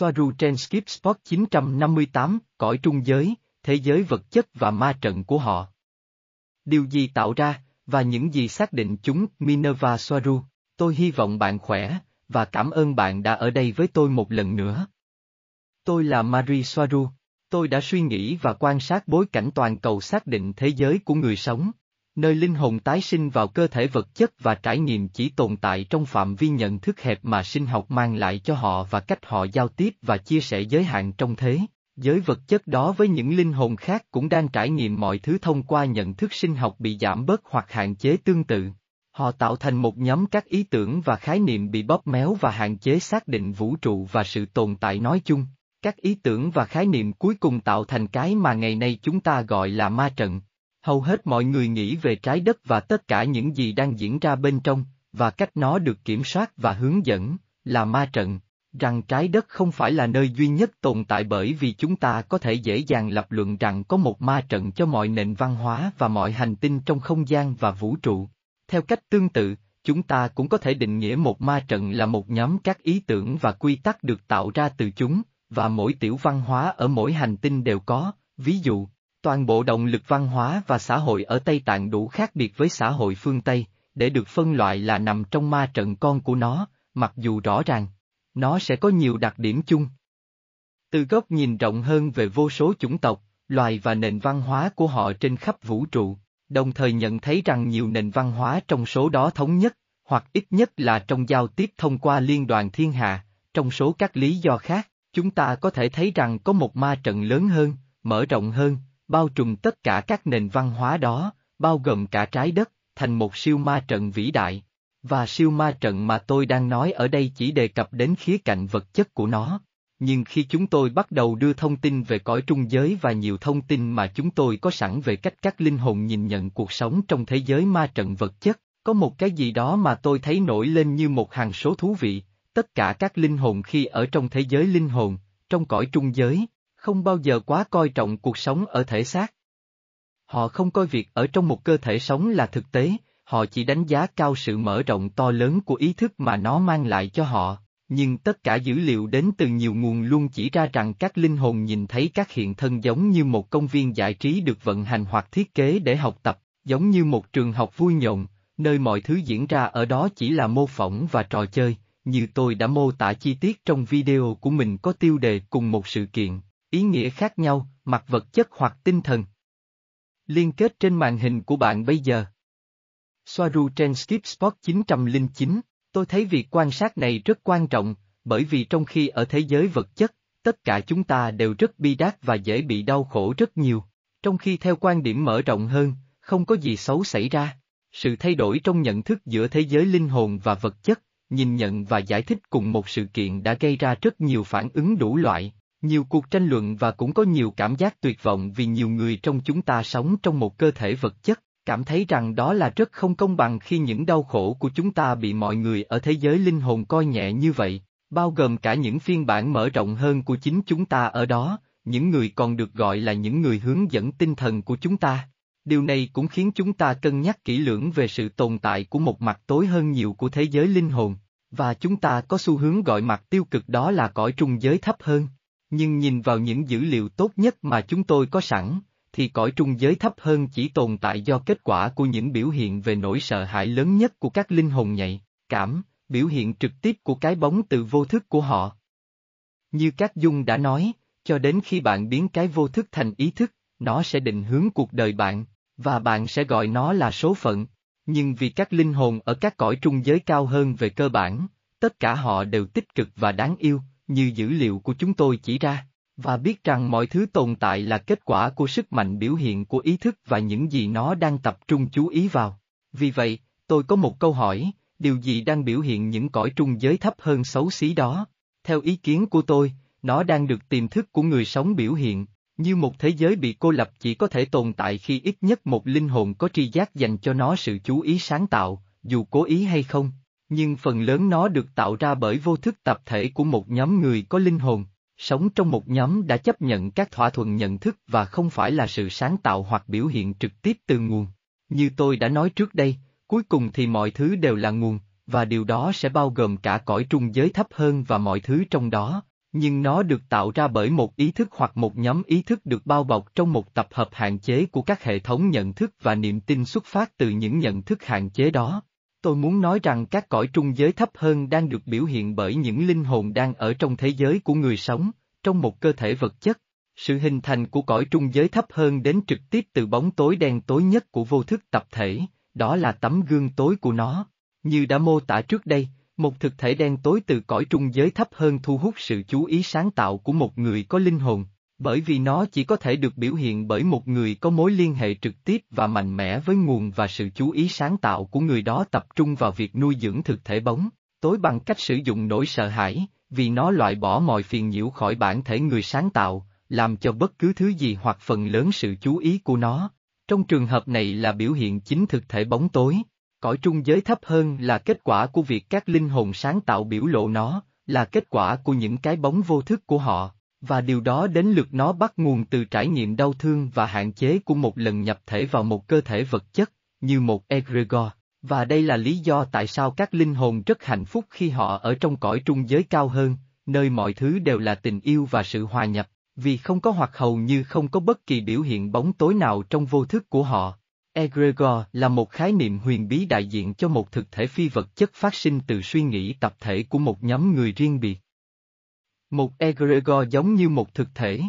Soaru trên Skip Spot 958, cõi trung giới, thế giới vật chất và ma trận của họ. Điều gì tạo ra, và những gì xác định chúng, Minerva Soaru, tôi hy vọng bạn khỏe, và cảm ơn bạn đã ở đây với tôi một lần nữa. Tôi là Marie Soaru. Tôi đã suy nghĩ và quan sát bối cảnh toàn cầu xác định thế giới của người sống, nơi linh hồn tái sinh vào cơ thể vật chất và trải nghiệm chỉ tồn tại trong phạm vi nhận thức hẹp mà sinh học mang lại cho họ và cách họ giao tiếp và chia sẻ giới hạn trong thế. Giới vật chất đó với những linh hồn khác cũng đang trải nghiệm mọi thứ thông qua nhận thức sinh học bị giảm bớt hoặc hạn chế tương tự. Họ tạo thành một nhóm các ý tưởng và khái niệm bị bóp méo và hạn chế xác định vũ trụ và sự tồn tại nói chung. Các ý tưởng và khái niệm cuối cùng tạo thành cái mà ngày nay chúng ta gọi là ma trận. Hầu hết mọi người nghĩ về trái đất và tất cả những gì đang diễn ra bên trong, và cách nó được kiểm soát và hướng dẫn, là ma trận, rằng trái đất không phải là nơi duy nhất tồn tại bởi vì chúng ta có thể dễ dàng lập luận rằng có một ma trận cho mọi nền văn hóa và mọi hành tinh trong không gian và vũ trụ. Theo cách tương tự, chúng ta cũng có thể định nghĩa một ma trận là một nhóm các ý tưởng và quy tắc được tạo ra từ chúng, và mỗi tiểu văn hóa ở mỗi hành tinh đều có, ví dụ, toàn bộ động lực văn hóa và xã hội ở Tây Tạng đủ khác biệt với xã hội phương Tây, để được phân loại là nằm trong ma trận con của nó, mặc dù rõ ràng, nó sẽ có nhiều đặc điểm chung. Từ góc nhìn rộng hơn về vô số chủng tộc, loài và nền văn hóa của họ trên khắp vũ trụ, đồng thời nhận thấy rằng nhiều nền văn hóa trong số đó thống nhất, hoặc ít nhất là trong giao tiếp thông qua liên đoàn thiên hạ, trong số các lý do khác, Chúng ta có thể thấy rằng có một ma trận lớn hơn, mở rộng hơn, bao trùm tất cả các nền văn hóa đó, bao gồm cả trái đất, thành một siêu ma trận vĩ đại. Và siêu ma trận mà tôi đang nói ở đây chỉ đề cập đến khía cạnh vật chất của nó. Nhưng khi chúng tôi bắt đầu đưa thông tin về cõi trung giới và nhiều thông tin mà chúng tôi có sẵn về cách các linh hồn nhìn nhận cuộc sống trong thế giới ma trận vật chất, có một cái gì đó mà tôi thấy nổi lên như một hàng số thú vị, tất cả các linh hồn khi ở trong thế giới linh hồn, trong cõi trung giới, không bao giờ quá coi trọng cuộc sống ở thể xác. Họ không coi việc ở trong một cơ thể sống là thực tế, họ chỉ đánh giá cao sự mở rộng to lớn của ý thức mà nó mang lại cho họ, nhưng tất cả dữ liệu đến từ nhiều nguồn luôn chỉ ra rằng các linh hồn nhìn thấy các hiện thân giống như một công viên giải trí được vận hành hoặc thiết kế để học tập, giống như một trường học vui nhộn, nơi mọi thứ diễn ra ở đó chỉ là mô phỏng và trò chơi, như tôi đã mô tả chi tiết trong video của mình có tiêu đề cùng một sự kiện, ý nghĩa khác nhau, mặt vật chất hoặc tinh thần. Liên kết trên màn hình của bạn bây giờ. Soaru trên Skip Spot 909, tôi thấy việc quan sát này rất quan trọng, bởi vì trong khi ở thế giới vật chất, tất cả chúng ta đều rất bi đát và dễ bị đau khổ rất nhiều, trong khi theo quan điểm mở rộng hơn, không có gì xấu xảy ra. Sự thay đổi trong nhận thức giữa thế giới linh hồn và vật chất, nhìn nhận và giải thích cùng một sự kiện đã gây ra rất nhiều phản ứng đủ loại, nhiều cuộc tranh luận và cũng có nhiều cảm giác tuyệt vọng vì nhiều người trong chúng ta sống trong một cơ thể vật chất, cảm thấy rằng đó là rất không công bằng khi những đau khổ của chúng ta bị mọi người ở thế giới linh hồn coi nhẹ như vậy, bao gồm cả những phiên bản mở rộng hơn của chính chúng ta ở đó, những người còn được gọi là những người hướng dẫn tinh thần của chúng ta. Điều này cũng khiến chúng ta cân nhắc kỹ lưỡng về sự tồn tại của một mặt tối hơn nhiều của thế giới linh hồn, và chúng ta có xu hướng gọi mặt tiêu cực đó là cõi trung giới thấp hơn. Nhưng nhìn vào những dữ liệu tốt nhất mà chúng tôi có sẵn, thì cõi trung giới thấp hơn chỉ tồn tại do kết quả của những biểu hiện về nỗi sợ hãi lớn nhất của các linh hồn nhạy, cảm, biểu hiện trực tiếp của cái bóng từ vô thức của họ. Như các dung đã nói, cho đến khi bạn biến cái vô thức thành ý thức, nó sẽ định hướng cuộc đời bạn, và bạn sẽ gọi nó là số phận. Nhưng vì các linh hồn ở các cõi trung giới cao hơn về cơ bản, tất cả họ đều tích cực và đáng yêu, như dữ liệu của chúng tôi chỉ ra, và biết rằng mọi thứ tồn tại là kết quả của sức mạnh biểu hiện của ý thức và những gì nó đang tập trung chú ý vào. Vì vậy, tôi có một câu hỏi, điều gì đang biểu hiện những cõi trung giới thấp hơn xấu xí đó? Theo ý kiến của tôi, nó đang được tiềm thức của người sống biểu hiện, như một thế giới bị cô lập chỉ có thể tồn tại khi ít nhất một linh hồn có tri giác dành cho nó sự chú ý sáng tạo, dù cố ý hay không, nhưng phần lớn nó được tạo ra bởi vô thức tập thể của một nhóm người có linh hồn, sống trong một nhóm đã chấp nhận các thỏa thuận nhận thức và không phải là sự sáng tạo hoặc biểu hiện trực tiếp từ nguồn. Như tôi đã nói trước đây, cuối cùng thì mọi thứ đều là nguồn, và điều đó sẽ bao gồm cả cõi trung giới thấp hơn và mọi thứ trong đó, Nhưng nó được tạo ra bởi một ý thức hoặc một nhóm ý thức được bao bọc trong một tập hợp hạn chế của các hệ thống nhận thức và niềm tin xuất phát từ những nhận thức hạn chế đó. Tôi muốn nói rằng các cõi trung giới thấp hơn đang được biểu hiện bởi những linh hồn đang ở trong thế giới của người sống, trong một cơ thể vật chất. Sự hình thành của cõi trung giới thấp hơn đến trực tiếp từ bóng tối đen tối nhất của vô thức tập thể, đó là tấm gương tối của nó. Như đã mô tả trước đây, một thực thể đen tối từ cõi trung giới thấp hơn thu hút sự chú ý sáng tạo của một người có linh hồn, bởi vì nó chỉ có thể được biểu hiện bởi một người có mối liên hệ trực tiếp và mạnh mẽ với nguồn và sự chú ý sáng tạo của người đó tập trung vào việc nuôi dưỡng thực thể bóng, tối bằng cách sử dụng nỗi sợ hãi, vì nó loại bỏ mọi phiền nhiễu khỏi bản thể người sáng tạo, làm cho bất cứ thứ gì hoặc phần lớn sự chú ý của nó. Trong trường hợp này là biểu hiện chính thực thể bóng tối. Cõi trung giới thấp hơn là kết quả của việc các linh hồn sáng tạo biểu lộ nó, là kết quả của những cái bóng vô thức của họ, và điều đó đến lượt nó bắt nguồn từ trải nghiệm đau thương và hạn chế của một lần nhập thể vào một cơ thể vật chất, như một egregor. Và đây là lý do tại sao các linh hồn rất hạnh phúc khi họ ở trong cõi trung giới cao hơn, nơi mọi thứ đều là tình yêu và sự hòa nhập, vì không có hoặc hầu như không có bất kỳ biểu hiện bóng tối nào trong vô thức của họ. Egregor là một khái niệm huyền bí đại diện cho một thực thể phi vật chất phát sinh từ suy nghĩ tập thể của một nhóm người riêng biệt. Một egregor giống như một thực thể.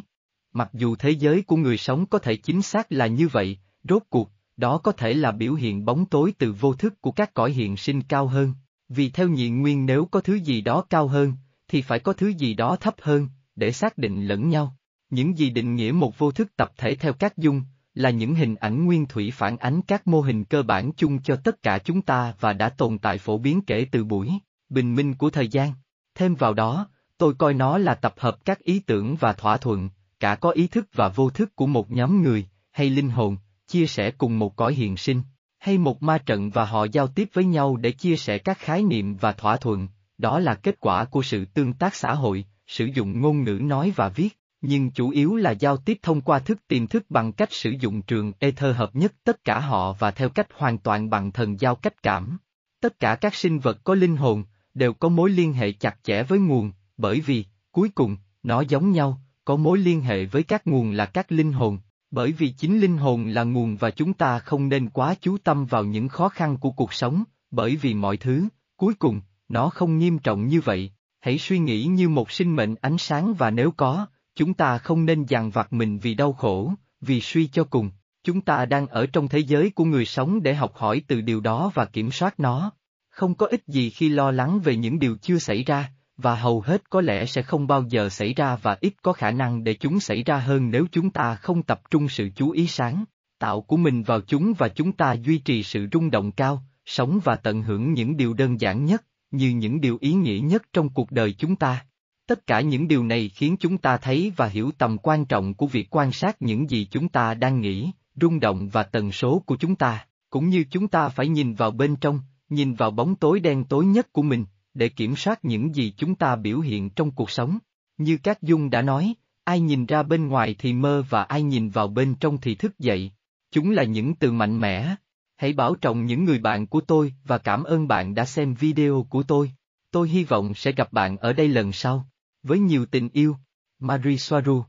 Mặc dù thế giới của người sống có thể chính xác là như vậy, rốt cuộc, đó có thể là biểu hiện bóng tối từ vô thức của các cõi hiện sinh cao hơn, vì theo nhị nguyên nếu có thứ gì đó cao hơn, thì phải có thứ gì đó thấp hơn, để xác định lẫn nhau. Những gì định nghĩa một vô thức tập thể theo các dung, là những hình ảnh nguyên thủy phản ánh các mô hình cơ bản chung cho tất cả chúng ta và đã tồn tại phổ biến kể từ buổi bình minh của thời gian. Thêm vào đó, tôi coi nó là tập hợp các ý tưởng và thỏa thuận, cả có ý thức và vô thức của một nhóm người, hay linh hồn, chia sẻ cùng một cõi hiện sinh, hay một ma trận và họ giao tiếp với nhau để chia sẻ các khái niệm và thỏa thuận, đó là kết quả của sự tương tác xã hội, sử dụng ngôn ngữ nói và viết. Nhưng chủ yếu là giao tiếp thông qua thức tiềm thức bằng cách sử dụng trường ether hợp nhất tất cả họ và theo cách hoàn toàn bằng thần giao cách cảm. Tất cả các sinh vật có linh hồn, đều có mối liên hệ chặt chẽ với nguồn, bởi vì, cuối cùng, nó giống nhau, có mối liên hệ với các nguồn là các linh hồn, bởi vì chính linh hồn là nguồn và chúng ta không nên quá chú tâm vào những khó khăn của cuộc sống, bởi vì mọi thứ, cuối cùng, nó không nghiêm trọng như vậy, hãy suy nghĩ như một sinh mệnh ánh sáng và nếu có, chúng ta không nên dằn vặt mình vì đau khổ, vì suy cho cùng, chúng ta đang ở trong thế giới của người sống để học hỏi từ điều đó và kiểm soát nó. Không có ích gì khi lo lắng về những điều chưa xảy ra, và hầu hết có lẽ sẽ không bao giờ xảy ra và ít có khả năng để chúng xảy ra hơn nếu chúng ta không tập trung sự chú ý sáng, tạo của mình vào chúng và chúng ta duy trì sự rung động cao, sống và tận hưởng những điều đơn giản nhất, như những điều ý nghĩa nhất trong cuộc đời chúng ta. Tất cả những điều này khiến chúng ta thấy và hiểu tầm quan trọng của việc quan sát những gì chúng ta đang nghĩ, rung động và tần số của chúng ta, cũng như chúng ta phải nhìn vào bên trong, nhìn vào bóng tối đen tối nhất của mình, để kiểm soát những gì chúng ta biểu hiện trong cuộc sống. Như các dung đã nói, ai nhìn ra bên ngoài thì mơ và ai nhìn vào bên trong thì thức dậy. Chúng là những từ mạnh mẽ. Hãy bảo trọng những người bạn của tôi và cảm ơn bạn đã xem video của tôi. Tôi hy vọng sẽ gặp bạn ở đây lần sau. Với nhiều tình yêu, Marie Soaru